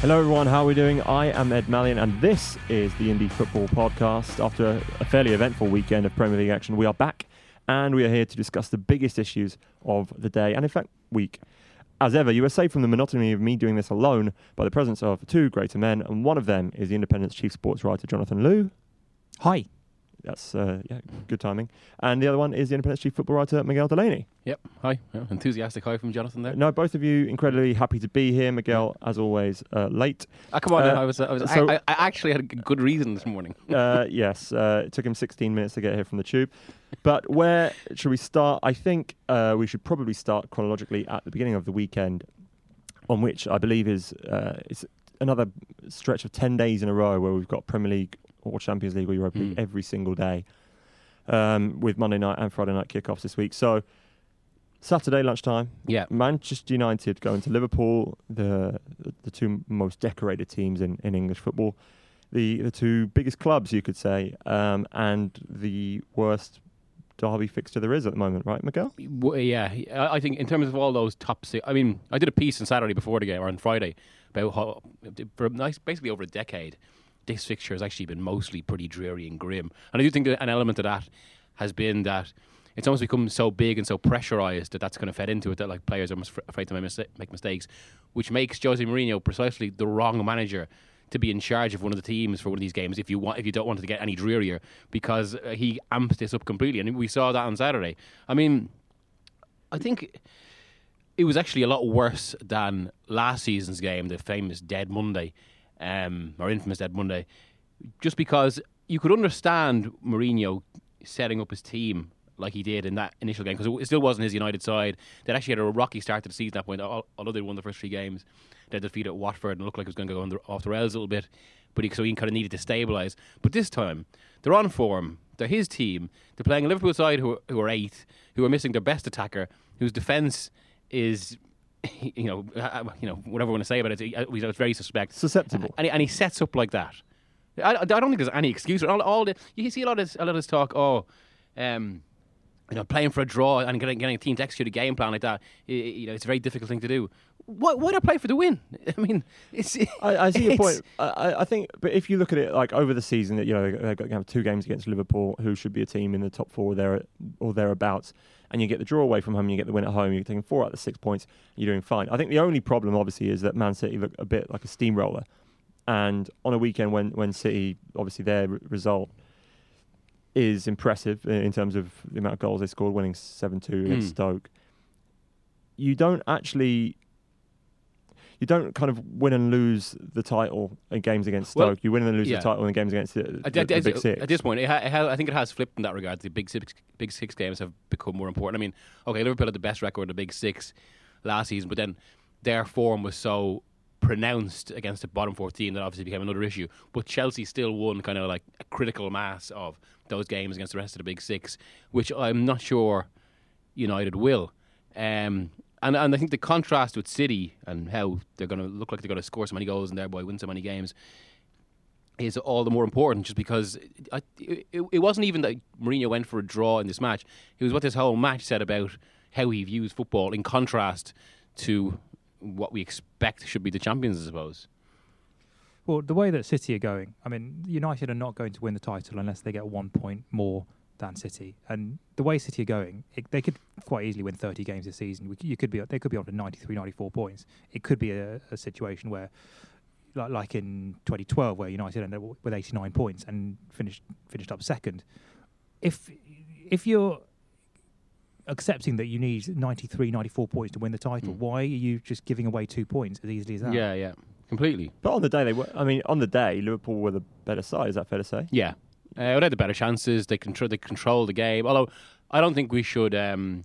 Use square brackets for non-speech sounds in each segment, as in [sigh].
Hello, everyone. How are we doing? I am Ed Malyon, and this is the Indie Football Podcast. After a fairly eventful weekend of Premier League action, we are back, and we are here to discuss the biggest issues of the day, and in fact, week. As ever, you are saved from the monotony of me doing this alone by the presence of two greater men, and one of them is the Independent's chief sports writer, Jonathan Liew. Hi. That's uh, yeah, good timing. And the other one is the Independent's chief football writer, Miguel Delaney. Yep. Hi. Yeah, enthusiastic hi from Jonathan there. No, both of you incredibly happy to be here. Miguel, as always, uh, late. Ah, come on, Uh, I was, I, was so- I, I actually had a good reason this morning. [laughs] uh, yes, uh, it took him 16 minutes to get here from the tube. But where should we start? I think uh, we should probably start chronologically at the beginning of the weekend, on which I believe is uh, it's another stretch of 10 days in a row where we've got Premier League or Champions League or Europa League Mm. every single day, um, with Monday night and Friday night kickoffs this week. So Saturday lunchtime, Yeah. Manchester United going to Liverpool, the the two most decorated teams in, in English football, the the two biggest clubs you could say, um, and the worst derby fixture there is at the moment, right, Miguel? Yeah, I think in terms of all those top six, I mean, I did a piece on Saturday before the game or on Friday about how, for nice, basically over a decade, this fixture has actually been mostly pretty dreary and grim. And I do think that an element of that has been that it's almost become so big and so pressurized that that's kind of fed into it that like players are afraid to make, mistakes, which makes Jose Mourinho precisely the wrong manager to be in charge of one of the teams for one of these games if you want if you don't want it to get any drearier because uh, he amps this up completely and we saw that on Saturday. I mean, I think it was actually a lot worse than last season's game, the famous Dead Monday, um, or infamous Dead Monday, just because you could understand Mourinho setting up his team like he did in that initial game because it still wasn't his United side. They'd actually had a rocky start to the season at that point, although they won the first three games. They defeated Watford and looked like it was going to go the, off the rails a little bit, but he, so he kind of needed to stabilise. But this time, they're on form. They're his team. They're playing a Liverpool side who who are eighth, who are missing their best attacker, whose defence is, [laughs] you know, uh, you know, whatever we want to say about it, uh, it's very suspect. Susceptible. And he, and he sets up like that. I, I don't think there's any excuse. All, all the, you see a lot of a lot of this talk. Oh, um, you know, playing for a draw and getting, getting a team to execute a game plan like that. You know, it's a very difficult thing to do. Why, why not play for the win? [laughs] I mean, it's. I, I see your point. I, I- I think, but if you look at it like over the season, that you know they're going to have two games against Liverpool, who should be a team in the top four there or thereabouts, and you get the draw away from home, you get the win at home, you're taking four out of the six points, you're doing fine. I think the only problem, obviously, is that Man City look a bit like a steamroller, and on a weekend when when City, obviously their r- result is impressive in terms of the amount of goals they scored, winning seven two against Mm. Stoke. You don't actually you don't kind of win and lose the title in games against Stoke. Well, you win and lose yeah. the title in games against the, the, the Big Six. at this point, it ha, it ha, I think it has flipped in that regard. The big six, big six games have become more important. I mean, okay, Liverpool had the best record in the big six last season, but then their form was so pronounced against the bottom 14 that obviously became another issue. But Chelsea still won kind of like a critical mass of those games against the rest of the big six, which I'm not sure United will. Um, and and I think the contrast with City and how they're going to look like they're going to score so many goals and thereby win so many games is all the more important just because it, it, it wasn't even that Mourinho went for a draw in this match. It was what this whole match said about how he views football in contrast to what we expect should be the champions, I suppose. Well, the way that City are going, I mean, United are not going to win the title unless they get one point more than City. And the way City are going, it, they could quite easily win 30 games this season. We, c- you could be, they could be on to 93, 94 points. It could be a, a situation where, like, like in 2012, where United ended up with 89 points and finished finished up second. If if you're accepting that you need 93, 94 points to win the title, Mm. why are you just giving away two points as easily as that? Yeah, yeah, completely. But on the day they were, I mean, on the day Liverpool were the better side. Is that fair to say? Yeah, uh, they had the better chances. They control, they control the game. Although I don't think we should um,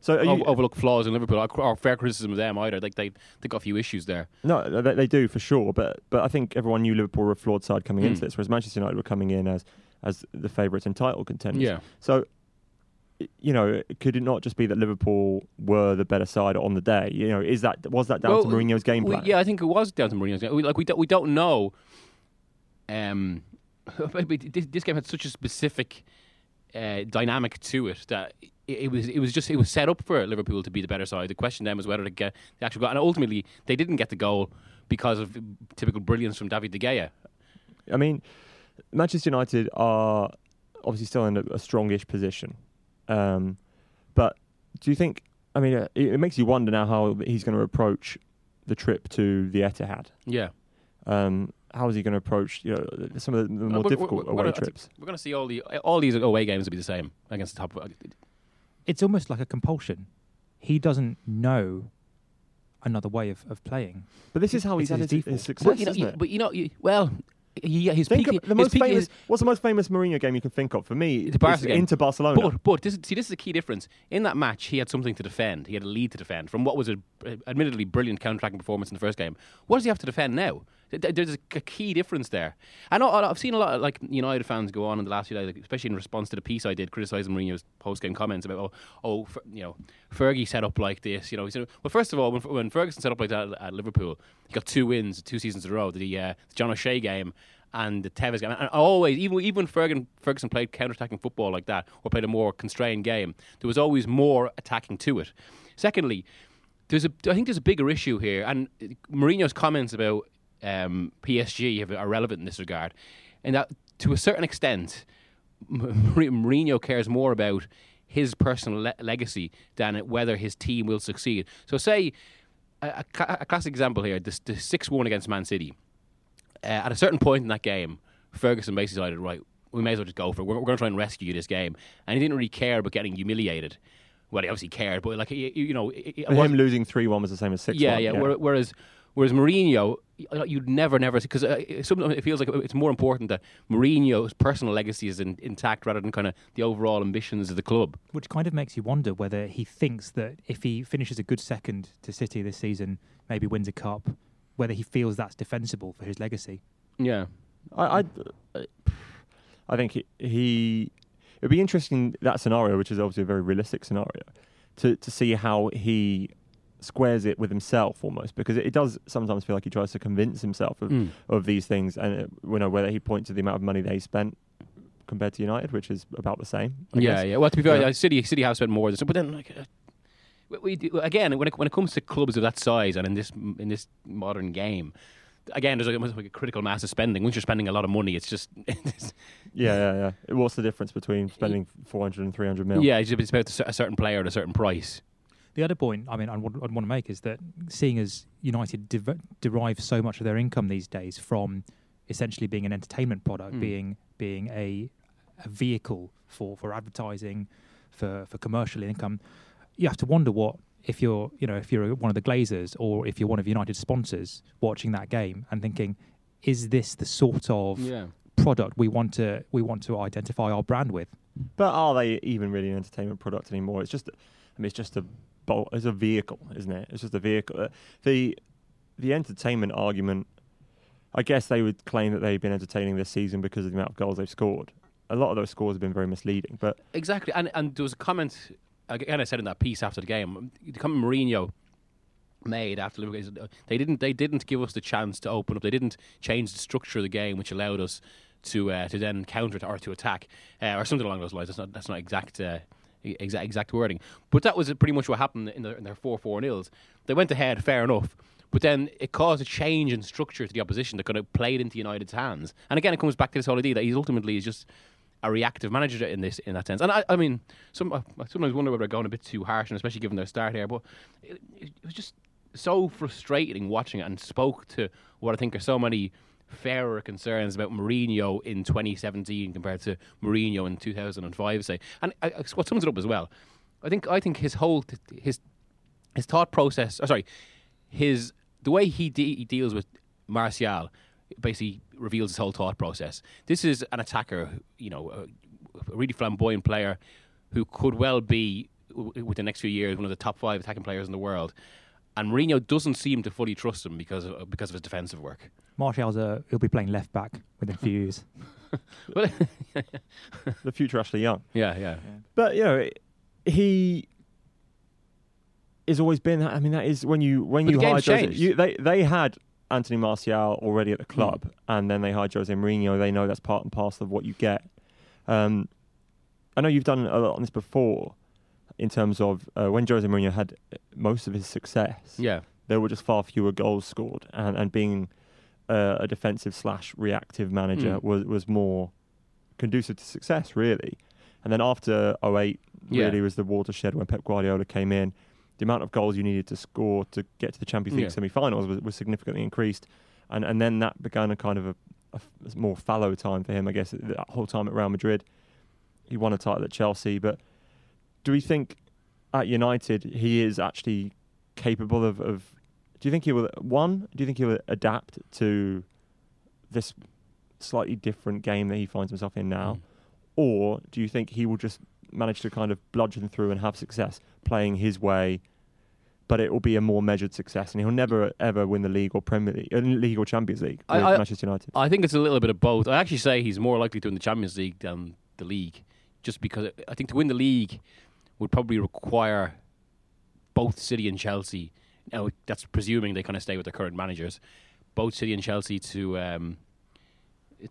So are you, o- overlook flaws in Liverpool or, fair criticism of them either. Like they they got a few issues there. No, they, they do for sure. But but I think everyone knew Liverpool were a flawed side coming Hmm. into this, whereas Manchester United were coming in as as the favourites and title contenders. Yeah. So, you know, could it not just be that Liverpool were the better side on the day? You know, is that was that down to Well, Mourinho's game we- plan? yeah, I think it was down to Mourinho's game. We, like we don't, we don't know. Um, [laughs] this, this game had such a specific uh, dynamic to it that it, it was it was just it was set up for Liverpool to be the better side. The question then was whether to get the actual goal, and ultimately they didn't get the goal because of typical brilliance from David de Gea. I mean, Manchester United are obviously still in a, a strongish position, um, but do you think? I mean, uh, it, it makes you wonder now how he's going to approach the trip to the Etihad. Yeah, Um, how is he going to approach you know some of the, the No, more but difficult we're- we're away gonna- trips? We're going to see all the all these away games will be the same against the top. It's almost like a compulsion. He doesn't know another way of, of playing. But this is how he's It's had his his, default. success, But you know, isn't you, it? but you know, you, well, he, his Think peak, of the his most peak famous. is- what's the most famous Mourinho game you can think of? For me, The Barca it's game. into Barcelona. But, but this see, this is a key difference. In that match, he had something to defend. He had a lead to defend from what was a, admittedly brilliant counter-attacking performance in the first game. What does he have to defend now? Th- th- There's a, key difference there. I know I've seen a lot of like United fans go on in the last few days, like, especially in response to the piece I did criticising Mourinho's post-game comments about oh, oh, you know, Fergie set up like this. You know, he said, well, first of all, when, when Ferguson set up like that at Liverpool, he got two wins, two seasons in a row. The uh, John O'Shea game and the Tevez game. And always, even even when Ferguson, Ferguson played counter-attacking football like that, or played a more constrained game, there was always more attacking to it. Secondly, there's a I think there's a bigger issue here, and Mourinho's comments about um, PSG have, are relevant in this regard, and that to a certain extent, Mourinho cares more about his personal le- legacy than whether his team will succeed. So, say a, a, a classic example here: the six one against Man City uh, at a certain point in that game, Ferguson basically decided, right, we may as well just go for it. We're, we're going to try and rescue this game. And he didn't really care about getting humiliated. Well, he obviously cared, but like you, you know, it, it him losing three one was the same as six yeah, yeah. where- Whereas, whereas Mourinho, you'd never, never because uh, sometimes it feels like it's more important that Mourinho's personal legacy is in, intact rather than kind of the overall ambitions of the club. Which kind of makes you wonder whether he thinks that if he finishes a good second to City this season, maybe wins a cup, whether he feels that's defensible for his legacy. Yeah, I, I, I think he, he it'd be interesting that scenario, which is obviously a very realistic scenario, to to see how he squares it with himself almost because it, it does sometimes feel like he tries to convince himself of, Mm. of these things and uh, you know whether he points to the amount of money they spent compared to United, which is about the same. I yeah, guess. yeah. Well, to be fair, Yeah. City City have spent more than but then like. Uh, we, we again, when it, when it comes to clubs of that size and in this in this modern game, again, there's like, like a critical mass of spending. Once you're spending a lot of money, it's just [laughs] it's, yeah, yeah, yeah. What's the difference between spending 400 and 300 mil? yeah, it's about a certain player at a certain price. The other point, I mean, I want, I'd want to make is that seeing as United dev- derive so much of their income these days from essentially being an entertainment product, Mm. being being a, a vehicle for, for advertising, for, for commercial income, you have to wonder what if you're you know if you're one of the Glazers or if you're one of United's sponsors watching that game and thinking, is this the sort of Yeah. product we want to we want to identify our brand with? But are they even really an entertainment product anymore? It's just, I mean, it's just a, bol- it's a vehicle, isn't it? It's just a vehicle. Uh, The, the entertainment argument. I guess they would claim that they've been entertaining this season because of the amount of goals they've scored. A lot of those scores have been very misleading, but Exactly, and and there was a comment again. I said in that piece after the game, the comment Mourinho made after Liverpool. They didn't. They didn't give us the chance to open up. They didn't change the structure of the game, which allowed us to uh, to then counter it or to attack uh, or something along those lines. That's not that's not exact. Uh, Exact, exact wording, but that was pretty much what happened in, the, in their four four nils. They went ahead, fair enough, but then it caused a change in structure to the opposition that kind of played into United's hands. And again, it comes back to this whole idea that he's ultimately is just a reactive manager in this in that sense. And I, I mean, some I sometimes wonder whether they're going a bit too harsh, and especially given their start here. But it, it was just so frustrating watching it, and spoke to what I think are so many fairer concerns about Mourinho in 2017 compared to Mourinho in 2005. Say, and I, what sums it up as well. I think I think his whole his his thought process. Oh, sorry, his the way he, de- he deals with Martial basically reveals his whole thought process. This is an attacker, you know, a, a really flamboyant player who could well be with the next few years one of the top five attacking players in the world. And Mourinho doesn't seem to fully trust him because of because of his defensive work. Martial's a, he'll be playing left back within a few years. [laughs] Well, [laughs] the future Ashley Young. yeah, yeah, But you know, he has always been. That I mean, that is when you when But you the hired Jose, you, they they had Anthony Martial already Hmm. at the club, and then they hired Jose Mourinho. They know that's part and parcel of what you get. Um, I know you've done a lot on this before, in terms of uh, when Jose Mourinho had uh, most of his success, Yeah. there were just far fewer goals scored, and and being uh, a defensive slash reactive manager Mm. was was more conducive to success, really. And then after 08 Yeah. really was the watershed when Pep Guardiola came in. The amount of goals you needed to score to get to the Champions League Yeah. semi-finals was, was significantly increased, and and then that began a kind of a more fallow time for him, I guess. That whole time at Real Madrid, he won a title at Chelsea, but do we think at United he is actually capable of, of do you think he will one do you think he will adapt to this slightly different game that he finds himself in now Mm. or do you think he will just manage to kind of bludgeon through and have success playing his way but it will be a more measured success and he'll never ever win the league or Premier League, uh, league or Champions League I- with I- Manchester United I think it's a little bit of both. I actually say he's more likely to win the Champions League than the league, just because I think to win the league would probably require both City and Chelsea. Now that's presuming they kind of stay with their current managers. Both City and Chelsea to um,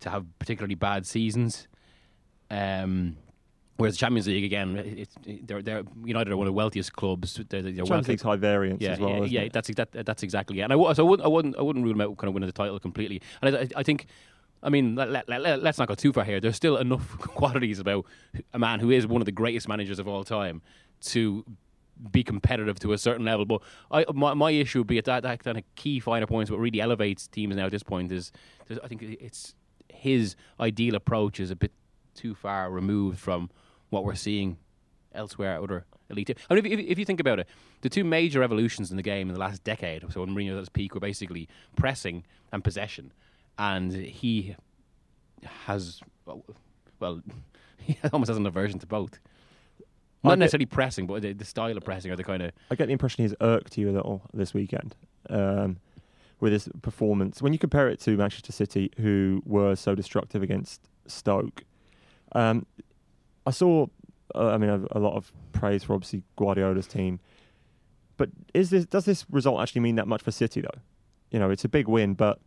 to have particularly bad seasons. Um, whereas the Champions League again, it's they're, they're United are one of the wealthiest clubs. They're, they're Champions League's high variance yeah, as well yeah, yeah, that's that, that's exactly it. And I, so I wouldn't, I wouldn't, I wouldn't rule him out kind of winning the title completely. And I, I, I think, I mean, let, let, let, let's not go too far here. There's still enough [laughs] qualities about a man who is one of the greatest managers of all time to be competitive to a certain level. But I, my, my issue would be at that, that kind of key finer points. What really elevates teams now at this point is, I think it's his ideal approach is a bit too far removed from what we're seeing elsewhere at other elite. teams. I mean, if, if, if you think about it, the two major revolutions in the game in the last decade, so when Mourinho at his peak, were basically pressing and possession, and he has, well, [laughs] he almost has an aversion to both. Not get- necessarily pressing, but the, the style of pressing or the kind of I get the impression he's irked you a little this weekend um, with his performance. When you compare it to Manchester City, who were so destructive against Stoke, um, I saw, uh, I mean, a, a lot of praise for obviously Guardiola's team. But is this does this result actually mean that much for City though? You know, it's a big win, but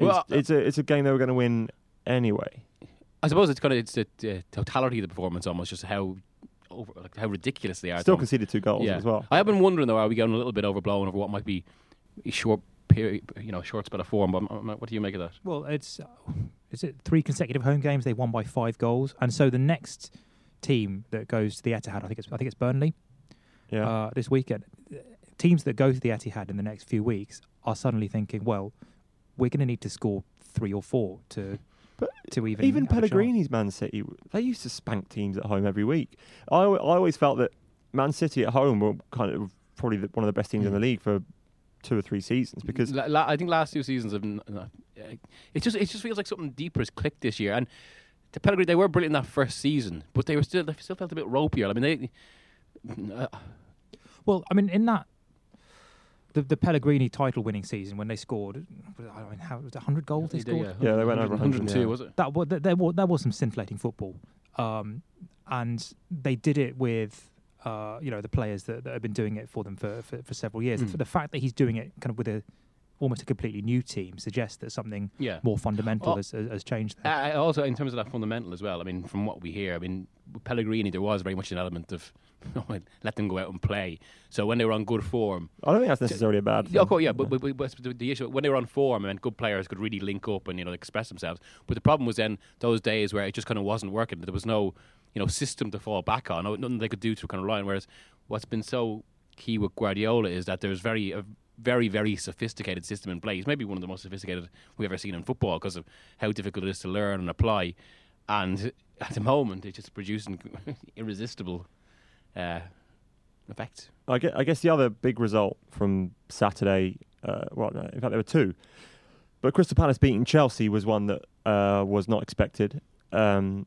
Well, it's a it's a game they were going to win anyway. I suppose it's kind of it's the, the totality of the performance, almost just how over, like how ridiculous they are. at Still times. conceded two goals yeah. as well. I have been wondering though, are we going a little bit overblown over what might be a short period, you know, short spell of form? But um, what do you make of that? Well, it's uh, is it three consecutive home games? They won by five goals, and so the next team that goes to the Etihad, I think it's I think it's Burnley Yeah, uh, this weekend. Teams that go to the Etihad in the next few weeks are suddenly thinking, well, we're going to need to score three or four to But to even Even have a. Pellegrini's Man City, they used to spank teams at home every week. I, I always felt that Man City at home were kind of probably the, one of the best teams in Mm. the league for two or three seasons because La- la- I think last two seasons have. n- n- uh, It just it just feels like something deeper has clicked this year. And the Pellegrini, they were brilliant that first season, but they were still they still felt a bit ropier. I mean, they. Uh, Well, I mean, in that the the Pellegrini title-winning season when they scored, I mean, how was it 100 goals they scored? Yeah, they went over 100, 102, yeah. was it? that was there was that was some scintillating football, um, and they did it with uh, you know the players that, that have been doing it for them for for, for several years. And Mm. for the fact that he's doing it kind of with a almost a completely new team suggests that something Yeah. more fundamental Oh. has, has has changed. There. Uh, also, in terms of that fundamental as well, I mean, from what we hear, I mean, Pellegrini, there was very much an element of [laughs] let them go out and play. So when they were on good form, I don't think that's necessarily a bad thing. Yeah, of course, yeah, but, but, but, but the- the issue when they were on form, I mean, good players could really link up and you know express themselves. But the problem was then those days where it just kind of wasn't working. There was no you know system to fall back on, no- nothing they could do to kind of rely on. Whereas what's been so key with Guardiola is that there's very a very very sophisticated system in place. Maybe one of the most sophisticated we've ever seen in football because of how difficult it is to learn and apply. And at the moment, it's just producing [laughs] irresistible uh, effects. I guess, I guess the other big result from Saturday, uh, well, in fact, there were two. But Crystal Palace beating Chelsea was one that uh, was not expected. Um,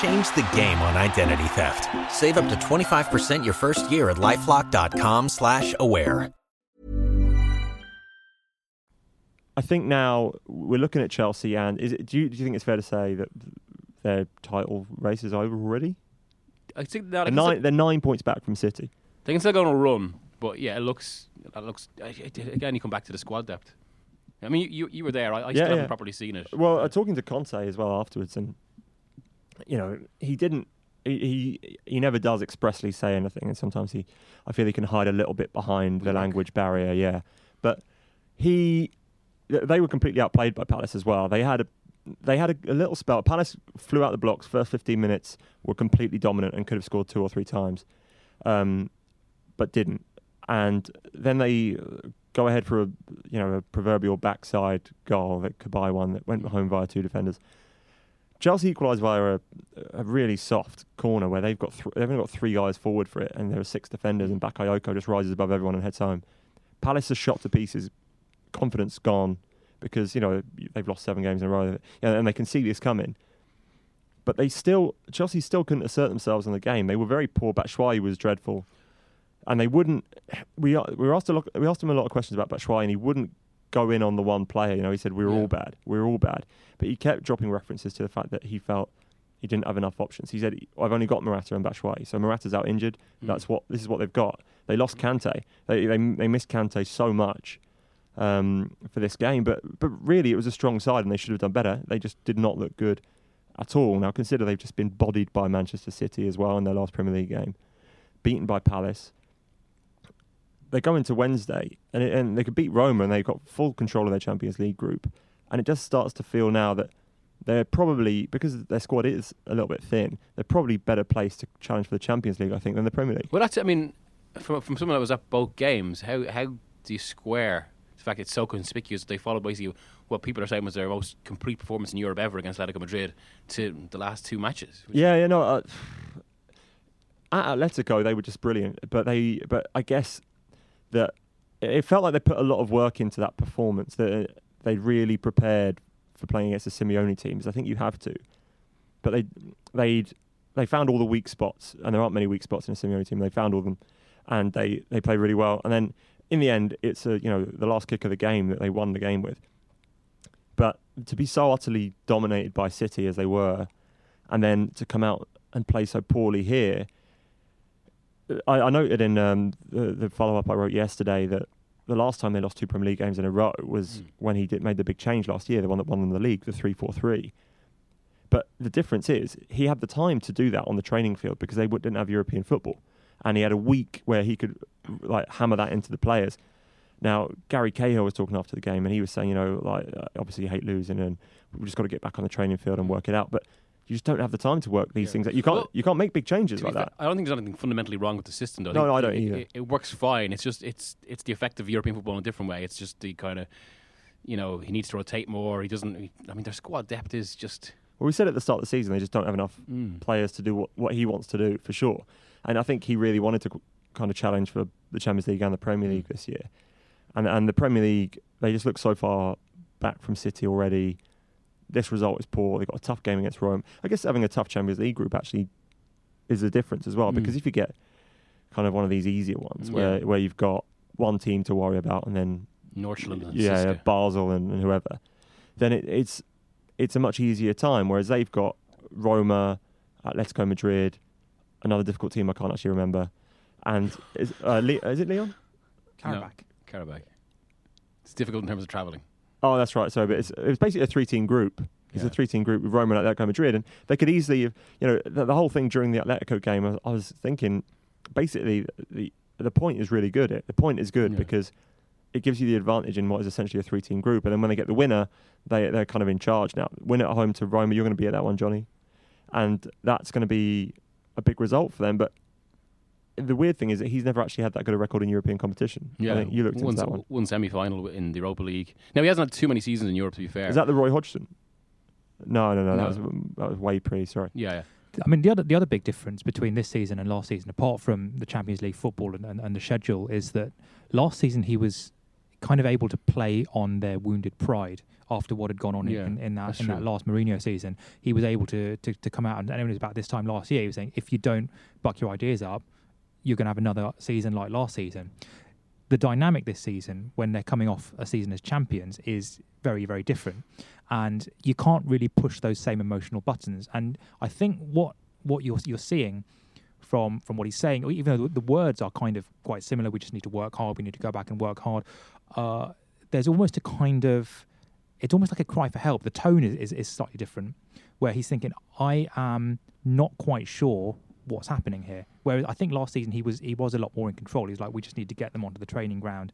Change the game on identity theft. Save up to 25% your first year at LifeLock.com slash aware. I think now we're looking at Chelsea, and is it, do you do you think it's fair to say that their title race is over already? I think that They're I nine, they're nine points back from City. They can still go on a run, but yeah, it looks. It looks again. You come back to the squad depth. I mean, you you were there. I, I Yeah, still haven't yeah. properly seen it. Well, uh, talking to Conte as well afterwards, and you know he didn't. He, he he never does expressly say anything, and sometimes he, I feel he can hide a little bit behind the language barrier. Yeah, but he, they were completely outplayed by Palace as well. They had a, they had a, a little spell. Palace flew out the blocks. First fifteen minutes were completely dominant and could have scored two or three times, um, but didn't. And then they uh, go ahead for a you know a proverbial backside goal that Cabaye one that went home via two defenders. Chelsea equalised via a, a really soft corner where they've got th- they've only got three guys forward for it, and there are six defenders, and Bakayoko just rises above everyone and heads home. Palace are shot to pieces, confidence gone because you know they've lost seven games in a row, and they can see this coming. But they still Chelsea still couldn't assert themselves in the game. They were very poor. Batshuayi was dreadful, and they wouldn't. We we were asked a lot, we asked him a lot of questions about Batshuayi, and he wouldn't go in on the one player. You know, he said we were Yeah. all bad, we were all bad, but he kept dropping references to the fact that he felt he didn't have enough options. He said I've only got Morata and Batshuayi, so Morata's out injured. Mm. That's what this is what they've got. They lost Kante. They they they missed Kante so much um, for this game, but but really it was a strong side and they should have done better. They just did not look good at all. Now consider they've just been bodied by Manchester City as well in their last Premier League game, beaten by Palace. They go into Wednesday and it, and they could beat Roma and they've got full control of their Champions League group, and it just starts to feel now that they're probably because their squad is a little bit thin. They're probably better placed to challenge for the Champions League, I think, than the Premier League. Well, that's. I mean, from from someone that was at both games, how how do you square the fact it's so conspicuous? that They follow basically what people are saying was their most complete performance in Europe ever against Atletico Madrid to the last two matches. Yeah, yeah, know, Uh, [sighs] at Atletico, they were just brilliant, but they, but I guess that it felt like they put a lot of work into that performance. That uh, they really prepared for playing against the Simeone teams. I think you have to, but they, they, they found all the weak spots, and there aren't many weak spots in a Simeone team. They found all of them, and they they played really well. And then in the end, it's a you know the last kick of the game that they won the game with. But to be so utterly dominated by City as they were, and then to come out and play so poorly here. I, I noted in um, the, the follow up I wrote yesterday that the last time they lost two Premier League games in a row was Mm. when he did, made the big change last year, the one that won them the league, the 3 4 3. But the difference is he had the time to do that on the training field because they didn't have European football. And he had a week where he could like hammer that into the players. Now, Gary Cahill was talking after the game and he was saying, you know, like, uh, obviously you hate losing and we've just got to get back on the training field and work it out. But you just don't have the time to work these Yeah. things. That you can't Well, you can't make big changes like that. I don't think there's anything fundamentally wrong with the system, though. No, no, I don't it, either. It, it works fine. It's just it's it's the effect of European football in a different way. It's just the kind of you know he needs to rotate more. He doesn't. I mean, their squad depth is just. Well, we said at the start of the season they just don't have enough Mm. players to do what, what he wants to do for sure. And I think he really wanted to kind of challenge for the Champions League and the Premier Mm. League this year. And and the Premier League they just look so far back from City already. This result is poor. They've got a tough game against Rome. I guess having a tough Champions League group actually is a difference as well Mm. because if you get kind of one of these easier ones where Yeah. where you've got one team to worry about and then Northland and yeah, Siska. Basel and, and whoever, then it, it's it's a much easier time. Whereas they've got Roma, Atletico Madrid, another difficult team I can't actually remember, and is, uh, Le- is it Leon? Karabakh. Karabakh. It's difficult in terms of travelling. Oh, that's right. Sorry, but it's, it was basically a three-team group. It's Yeah. a three-team group with Roma and Atletico Madrid, and they could easily, you know, the, the whole thing during the Atletico game. I, I was thinking, basically, the the point is really good. Eh? The point is good Yeah. because it gives you the advantage in what is essentially a three-team group, and then when they get the winner, they they're kind of in charge now. Win at home to Roma, you're going to be at that one, Johnny, and that's going to be a big result for them. But the weird thing is that he's never actually had that good a record in European competition. I Yeah, think you looked one, into that one. one semi-final in the Europa League. Now he hasn't had too many seasons in Europe, to be fair. Is that the Roy Hodgson? No, no, no, No. That was um, that was way pre. Sorry. yeah, yeah. I mean, the other the other big difference between this season and last season, apart from the Champions League football and, and, and the schedule, is that last season he was kind of able to play on their wounded pride after what had gone on Yeah, in, in that that's in that last Mourinho season. He was able to, to to come out and, and it was about this time last year. He was saying, if you don't buck your ideas up, you're going to have another season like last season. The dynamic this season, when they're coming off a season as champions, is very, very different, and you can't really push those same emotional buttons. And I think what what you're you're seeing from from what he's saying, or even though the words are kind of quite similar, we just need to work hard. We need to go back and work hard. Uh, there's almost a kind of it's almost like a cry for help. The tone is, is, is slightly different, where he's thinking, I am not quite sure what's happening here. Whereas I think last season he was he was a lot more in control. He's like, we just need to get them onto the training ground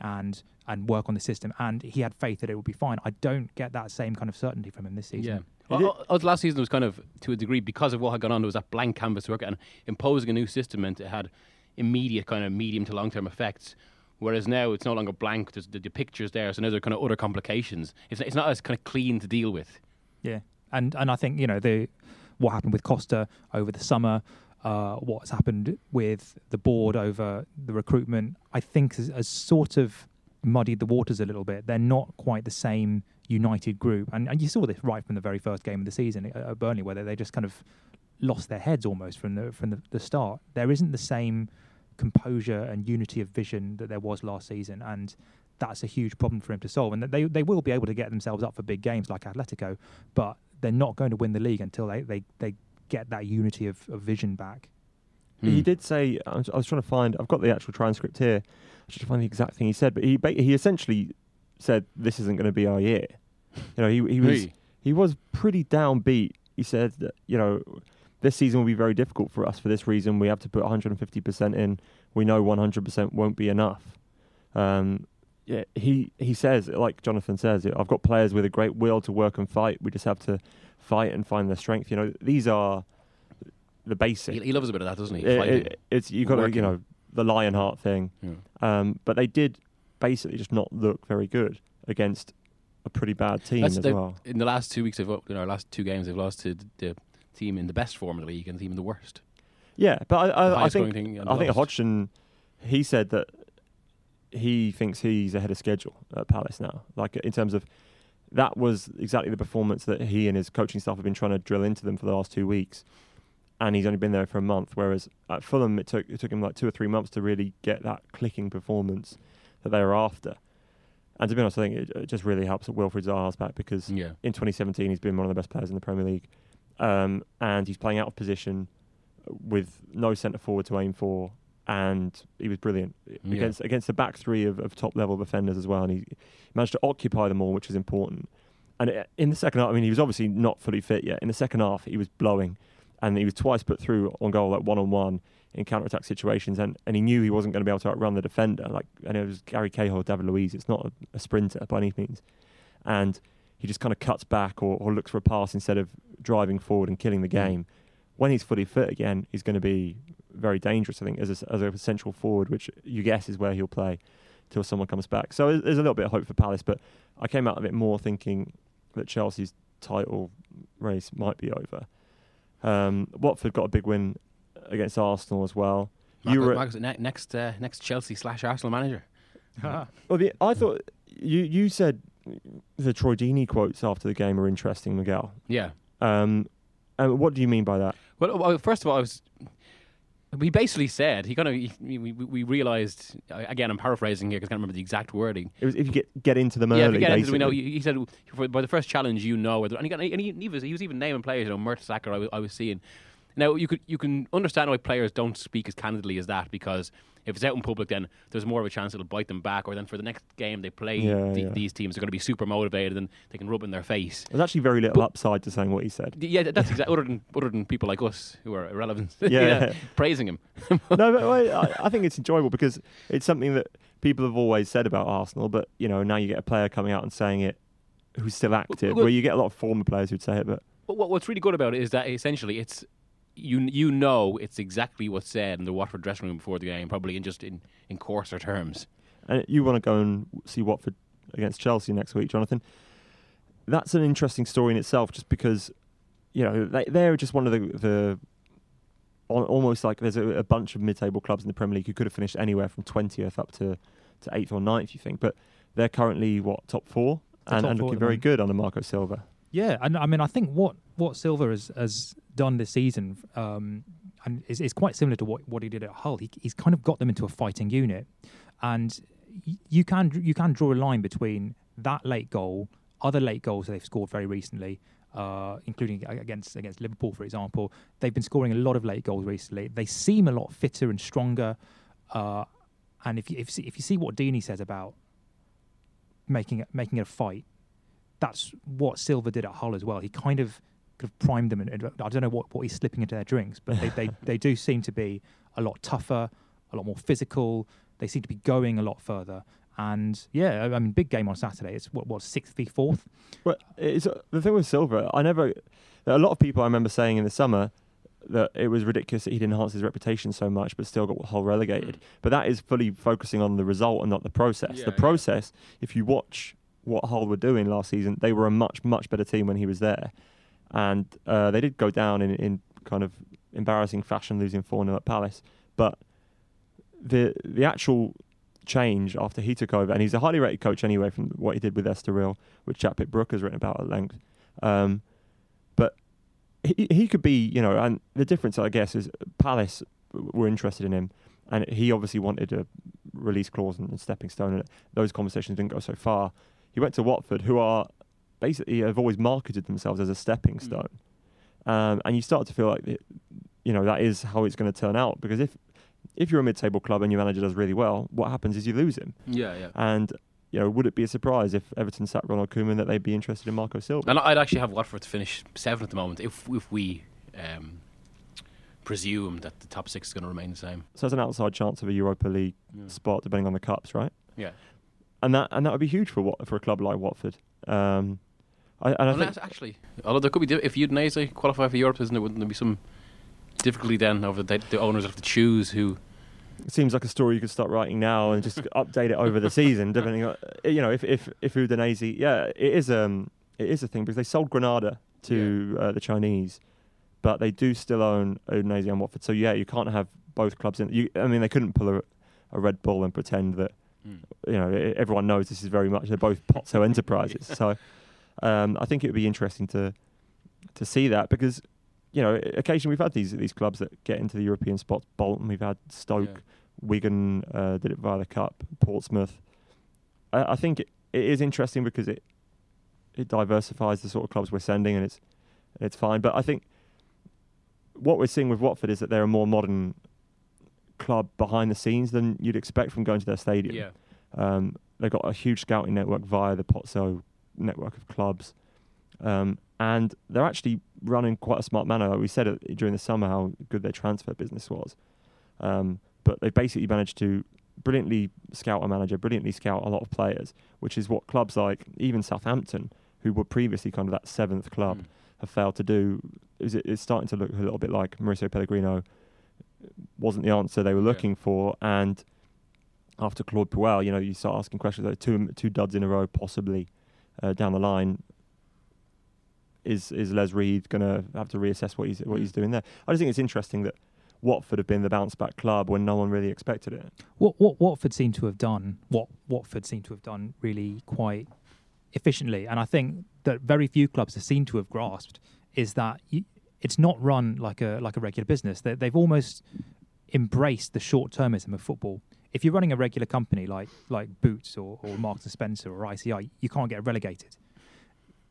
and and work on the system. And he had faith that it would be fine. I don't get that same kind of certainty from him this season. Yeah. Well, last season was kind of to a degree because of what had gone on. There was that blank canvas work and imposing a new system meant it had immediate kind of medium to long term effects. Whereas now it's no longer blank. There's the, the pictures there, so now there are kind of other complications. It's it's not as kind of clean to deal with. Yeah, and and I think you know the what happened with Costa over the summer, uh, what's happened with the board over the recruitment, I think has, has sort of muddied the waters a little bit. They're not quite the same united group, and and you saw this right from the very first game of the season at Burnley, where they, they just kind of lost their heads almost from the from the, the start. There isn't the same composure and unity of vision that there was last season, and that's a huge problem for him to solve. And they they will be able to get themselves up for big games like Atletico, but they're not going to win the league until they they, they get that unity of, of vision back. He Hmm. did say. I was, I was trying to find. I've got the actual transcript here. I should find the exact thing he said, but he he essentially said this isn't going to be our year. You know, he he was Really? he was pretty downbeat. He said that you know this season will be very difficult for us for this reason. We have to put 150 percent in. We know 100 percent won't be enough. Um, yeah, he he says like Jonathan says, I've got players with a great will to work and fight. We just have to fight and find their strength. You know, these are the basics. He, he loves a bit of that, doesn't he? It- it- it's you got to you know the lion heart thing, Yeah. um, but they did basically just not look very good against a pretty bad team That's as the- well. In the last two weeks, they've in our last two games, they've lost to the, team in the best form of the league and the team in the worst. Yeah, but I, I, I think scoring thing and I think. Hodgson he said that he thinks he's ahead of schedule at Palace now. Like in terms of that was exactly the performance that he and his coaching staff have been trying to drill into them for the last two weeks. And he's only been there for a month, whereas at Fulham it took it took him like two or three months to really get that clicking performance that they were after. And to be honest, I think it, it just really helps that Wilfred Zaha's back because Yeah. in 2017 he's been one of the best players in the Premier League, um, and he's playing out of position with no centre forward to aim for, and he was brilliant Yeah. against against the back three of, of top level defenders as well, and he managed to occupy them all, which is important. And it, in the second half, I mean, he was obviously not fully fit yet. In the second half, he was blowing, and he was twice put through on goal, like one on one in counter attack situations, and, and he knew he wasn't going to be able to outrun the defender. Like, and it was Gary Cahill, David Luiz. It's not a, a sprinter by any means, and he just kind of cuts back or, or looks for a pass instead of driving forward and killing the mm. game. When he's fully fit again, he's going to be very dangerous. I think as a, as a central forward, which you guess is where he'll play till someone comes back. So there's a little bit of hope for Palace, but I came out of it more thinking that Chelsea's title race might be over. Um, Watford got a big win against Arsenal as well. Marcus, you were Marcus, ne- next uh, next Chelsea slash Arsenal manager. [laughs] well, the, I thought you you said the Troy Deeney quotes after the game are interesting, Miguel. Yeah. Um, and what do you mean by that? Well, uh, well, first of all, I was. We basically said he kind of we, we, we realized again. I'm paraphrasing here because I can't remember the exact wording. It was if you get get into them yeah, if early. you get into we know. He he said by the first challenge, you know, whether- and he, got, and he, he was he was even naming players. You know, Mertesacker. I was, I was seeing. Now you could you can understand why players don't speak as candidly as that because if it's out in public, then there's more of a chance it'll bite them back. Or then for the next game they play, Yeah, the, yeah. these teams are going to be super motivated and they can rub in their face. There's actually very little upside to saying what he said. Yeah, that's exactly. [laughs] other than other than people like us who are irrelevant, [laughs] Yeah. yeah praising him. [laughs] no, but I, I think it's enjoyable because it's something that people have always said about Arsenal. But you know, now you get a player coming out and saying it who's still active. well- where you get a lot of former players who'd say it, but But what's really good about it is that essentially it's you you know it's exactly what's said in the Watford dressing room before the game, probably in just in, in coarser terms. And you want to go and see Watford against Chelsea next week, Jonathan. That's an interesting story in itself, just because you know they, they're just one of the, the almost like there's a, a bunch of mid-table clubs in the Premier League who could have finished anywhere from twentieth up to to eighth or 9th, you think, but they're currently what top four They're and, top and four looking very moment. good under Marco Silva. Yeah, and I mean, I think what what Silva has, has done this season, um, and is, is quite similar to what, what he did at Hull. He, he's kind of got them into a fighting unit, and you can you can draw a line between that late goal, other late goals they've scored very recently, uh, including against against Liverpool, for example. They've been scoring a lot of late goals recently. They seem a lot fitter and stronger. Uh, and if you, if, if you see what Deeney says about making it making it a fight, that's what Silva did at Hull as well. He kind of of primed them, and and I don't know what, what he's slipping into their drinks, but they, they, [laughs] they do seem to be a lot tougher, a lot more physical. They seem to be going a lot further. And yeah, I mean, big game on Saturday. It's what what sixth v fourth. Well, it's uh, the thing with Silva. I never. A lot of people I remember saying in the summer that it was ridiculous that he'd enhanced his reputation so much, but still got Hull relegated. But that is fully focusing on the result and not the process. Yeah, the yeah. process, if you watch what Hull were doing last season, they were a much much better team when he was there, and uh, they did go down in, in kind of embarrassing fashion, losing four 0 at Palace. But the the actual change after he took over, and he's a highly rated coach anyway from what he did with Estoril, which Jack Pitt-Brooke has written about at length. Um, but he he could be, you know, and the difference I guess is Palace were interested in him, and he obviously wanted a release clause and a stepping stone, and those conversations didn't go so far. He went to Watford, who are basically have always marketed themselves as a stepping Mm. stone, um, and you start to feel like, it, you know, that is how it's going to turn out because if if you're a mid-table club and your manager does really well, what happens is you lose him. Yeah, yeah. And you know, would it be a surprise if Everton sat Ronald Koeman that they'd be interested in Marco Silva? And I'd actually have Watford to finish seventh at the moment if if we um, presume that the top six is going to remain the same. So there's an outside chance of a Europa League Yeah. spot, depending on the cups, right? Yeah. And that and that would be huge for what for a club like Watford. Um, I, and I Unless, think actually, although there could be if Udinese qualify for Europe, isn't there? Wouldn't there be some difficulty then over the, the owners have to choose who? it seems like a story you could start writing now and just [laughs] update it over the season, depending on you know if if if Udinese, yeah, it is um it is a thing because they sold Granada to uh, the Chinese, but they do still own Udinese and Watford. So yeah, you can't have both clubs in. You, I mean, they couldn't pull a, a Red Bull and pretend that you know everyone knows this is very much they're both Pozzo enterprises. [laughs] So um, I think it would be interesting to to see that because you know occasionally we've had these these clubs that get into the European spots. Bolton, we've had Stoke, Yeah. Wigan uh, did it via the cup, Portsmouth. I, I think it, it is interesting because it it diversifies the sort of clubs we're sending and it's it's fine. But I think what we're seeing with Watford is that they're a more modern club behind the scenes than you'd expect from going to their stadium. Yeah. Um, they've got a huge scouting network via the Pozzo network of clubs. Um, and they're actually running quite a smart manner. We said it during the summer how good their transfer business was. Um, but they basically managed to brilliantly scout a manager, brilliantly scout a lot of players, which is what clubs like even Southampton, who were previously kind of that seventh club, Mm. have failed to do. Is it, it's starting to look a little bit like Mauricio Pellegrino wasn't the answer they were Yeah. looking for, and after Claude Puel, you know, you start asking questions like two two duds in a row, possibly uh, down the line. Is is Les Reed going to have to reassess what he's what he's doing there? I just think it's interesting that Watford have been the bounce back club when no one really expected it. What what Watford seem to have done, what Watford seem to have done really quite efficiently, and I think that very few clubs have seemed to have grasped is that it's not run like a like a regular business. They, they've almost embraced the short termism of football. If you're running a regular company like like Boots or, or Marks and Spencer or ICI, you can't get relegated.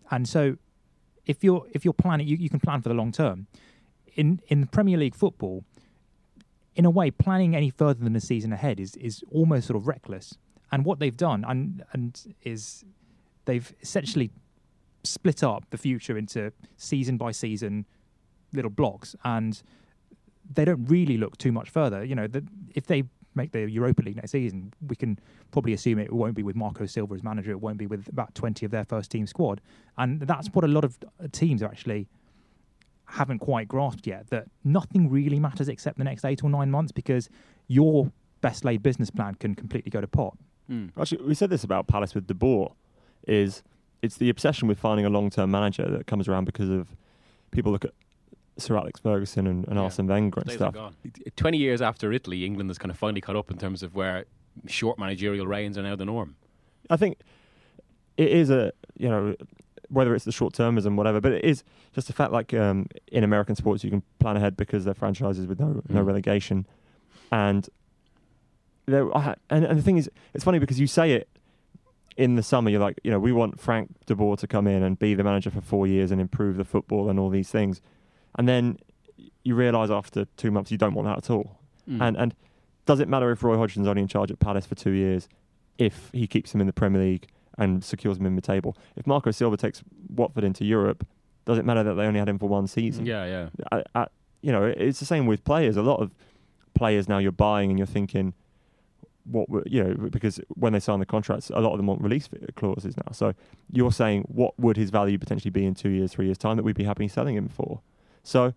And so, if you're if you're planning, you, you can plan for the long term. In in Premier League football, in a way, planning any further than the season ahead is is almost sort of reckless. And what they've done and and is they've essentially split up the future into season by season little blocks, and they don't really look too much further. You know, if they make the Europa League next season, we can probably assume it won't be with Marco Silva as manager. It won't be with about twenty of their first team squad, and that's what a lot of uh, teams are actually haven't quite grasped yet that nothing really matters except the next eight or nine months because your best laid business plan can completely go to pot. Mm. Actually, we said this about Palace with De Boer, is it's the obsession with finding a long-term manager that comes around because of people look at Sir Alex Ferguson and, and Yeah. Arsene Wenger and stuff. Twenty years after Italy, England has kind of finally caught up in terms of where short managerial reigns are now the norm. I think it is a you know whether it's the short termism whatever, but it is just the fact like um, in American sports you can plan ahead because they're franchises with no no Mm. relegation, and there and and the thing is it's funny because you say it in the summer you're like you know we want Frank De Boer to come in and be the manager for four years and improve the football and all these things, and then you realise after two months you don't want that at all, Mm. and and does it matter if Roy Hodgson's only in charge at Palace for two years, if he keeps them in the Premier League and secures them in the table? If Marco Silva takes Watford into Europe, does it matter that they only had him for one season? yeah, yeah. I, I, you know, it's the same with players. A lot of players now you're buying and you're thinking, what were- you know, because when they sign the contracts, a lot of them want release clauses now. So you're saying, what would his value potentially be in two years, three years time that we'd be happy selling him for? So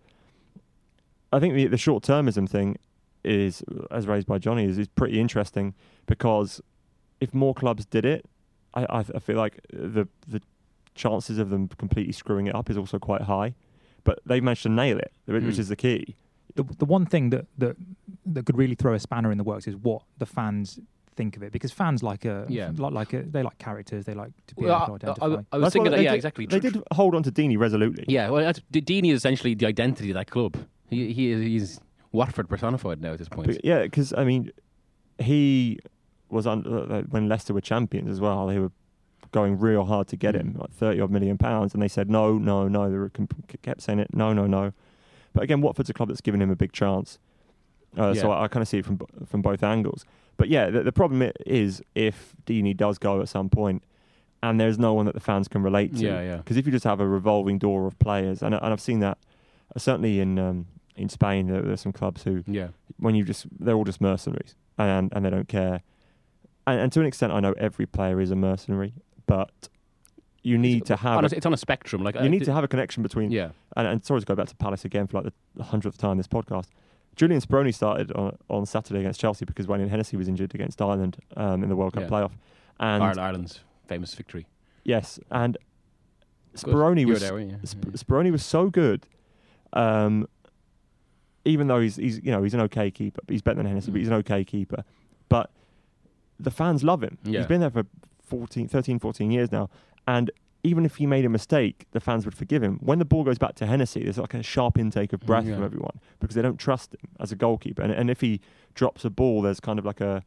I think the, the short termism thing is, as raised by Johnny, is, is pretty interesting because if more clubs did it, I, I, I feel like the the chances of them completely screwing it up is also quite high. But they've managed to nail it, which Mm. is the key. The, the one thing that, that that could really throw a spanner in the works is what the fans think of it because fans like a Yeah. like, like a, they like characters they like to be Well, able to I, identify. I, I was That's thinking that, yeah, did- exactly. They did hold on to Deeney resolutely. Yeah, well, that's, Deeney is essentially the identity of that club. He, he is, he's Watford personified now at this point. But yeah, because I mean, he was on uh, when Leicester were champions as well. They were going real hard to get him, Mm. like thirty odd million pounds, and they said no, no, no. They were, kept saying it, no, no, no. But again, Watford's a club that's given him a big chance. Uh, So I, I kind of see it from from both angles. But yeah, the, the problem is if Deeney does go at some point, and there's no one that the fans can relate to. Yeah, yeah. Because if you just have a revolving door of players, and, and I've seen that uh, certainly in um, in Spain, there, there's some clubs who yeah. when you just they're all just mercenaries and and they don't care. And, and to an extent, I know every player is a mercenary, but you need to have a, it's on a spectrum. Like you need to have a connection between. Yeah. And, and sorry to go back to Palace again for like the hundredth time this podcast. Julian Speroni started on, on Saturday against Chelsea because Wayne Hennessy was injured against Ireland um, in the World Cup Yeah. playoff. And Ireland, Ireland's famous victory. yes, and. Speroni was there? Sp- Speroni was so good. Um, even though he's he's you know he's an okay keeper, he's better than Hennessy, but he's an okay keeper. But the fans love him. Yeah. He's been there for 14, 13, 14 years now, and even if he made a mistake, the fans would forgive him. When the ball goes back to Hennessy, there's like a sharp intake of breath Yeah. from everyone because they don't trust him as a goalkeeper. And, and if he drops a ball, there's kind of like a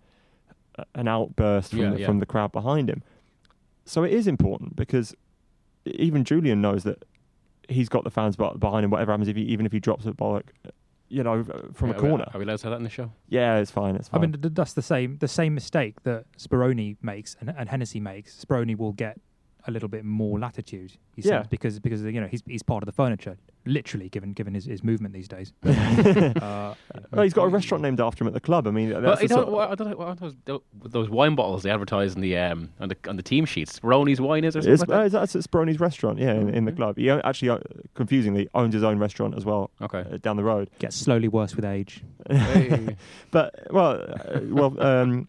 a- an outburst from Yeah, the, yeah. from the crowd behind him. So it is important because even Julian knows that he's got the fans behind him. Whatever happens, if he, even if he drops a ball, like, you know, from Yeah, a are we- corner, Are we allowed to say that in the show? yeah, it's fine. It's fine. I fine. mean, th- that's the same the same mistake that Speroni makes and, and Hennessy makes. Speroni will get a little bit more latitude. He Yeah. says because because you know he's he's part of the furniture, literally given given his, his movement these days. [laughs] uh, [laughs] well, he's got a restaurant named after him at the club. I mean, that's Well, I don't, what, I don't know what those, those wine bottles they advertise in the um on the on the team sheets. Ronnie's wine is or something It's, like that? uh, that's at Speroni's restaurant, yeah, in, in the club. He actually, uh, confusingly, owns his own restaurant as well Okay. uh, down the road. gets slowly worse with age. Hey. [laughs] But well, uh, well, um,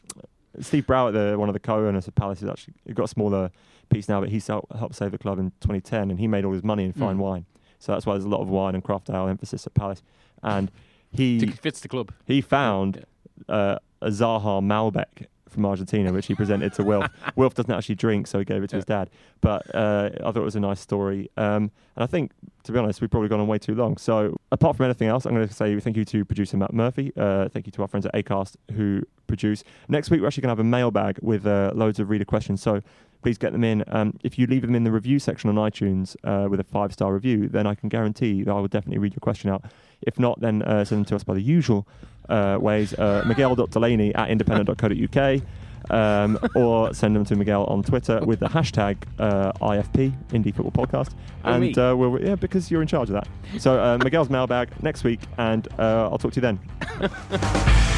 Steve Browett, the one of the co-owners of Palace, has actually got a smaller piece now, but he helped, helped save the club in 2010, and he made all his money in fine Mm. wine. So that's why there's a lot of wine and craft ale emphasis at Palace. And he fits the club. he found uh, a Zaha Malbec from Argentina, which he presented to Wilf. [laughs] Wilf doesn't actually drink, so he gave it to his dad. But uh, I thought it was a nice story. Um, and I think, to be honest, we've probably gone on way too long. So apart from anything else, I'm going to say thank you to producer Matt Murphy. Uh, thank you to our friends at Acast who produce. Next week, we're actually going to have a mailbag with uh, loads of reader questions. So please get them in. Um, if you leave them in the review section on iTunes uh, with a five star review, then I can guarantee that I will definitely read your question out. If not, then uh, send them to us by the usual uh, ways uh, miguel.delaney at independent.co.uk. Um, or send them to Miguel on Twitter with the hashtag uh, IFP Indie Football Podcast, and uh, we'll, yeah, because you're in charge of that. So uh, Miguel's mailbag next week, and uh, I'll talk to you then. [laughs]